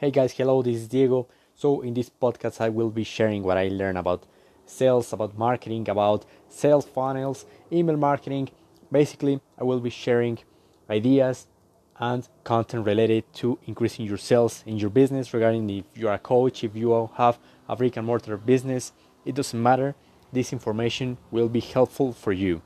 Hey guys, hello, this is Diego. So, in this podcast, I will be sharing what I learned about sales, about marketing, about sales funnels, email marketing. Basically, I will be sharing ideas and content related to increasing your sales in your business regarding if you're a coach, if you have a brick and mortar business, it doesn't matter. This information will be helpful for you.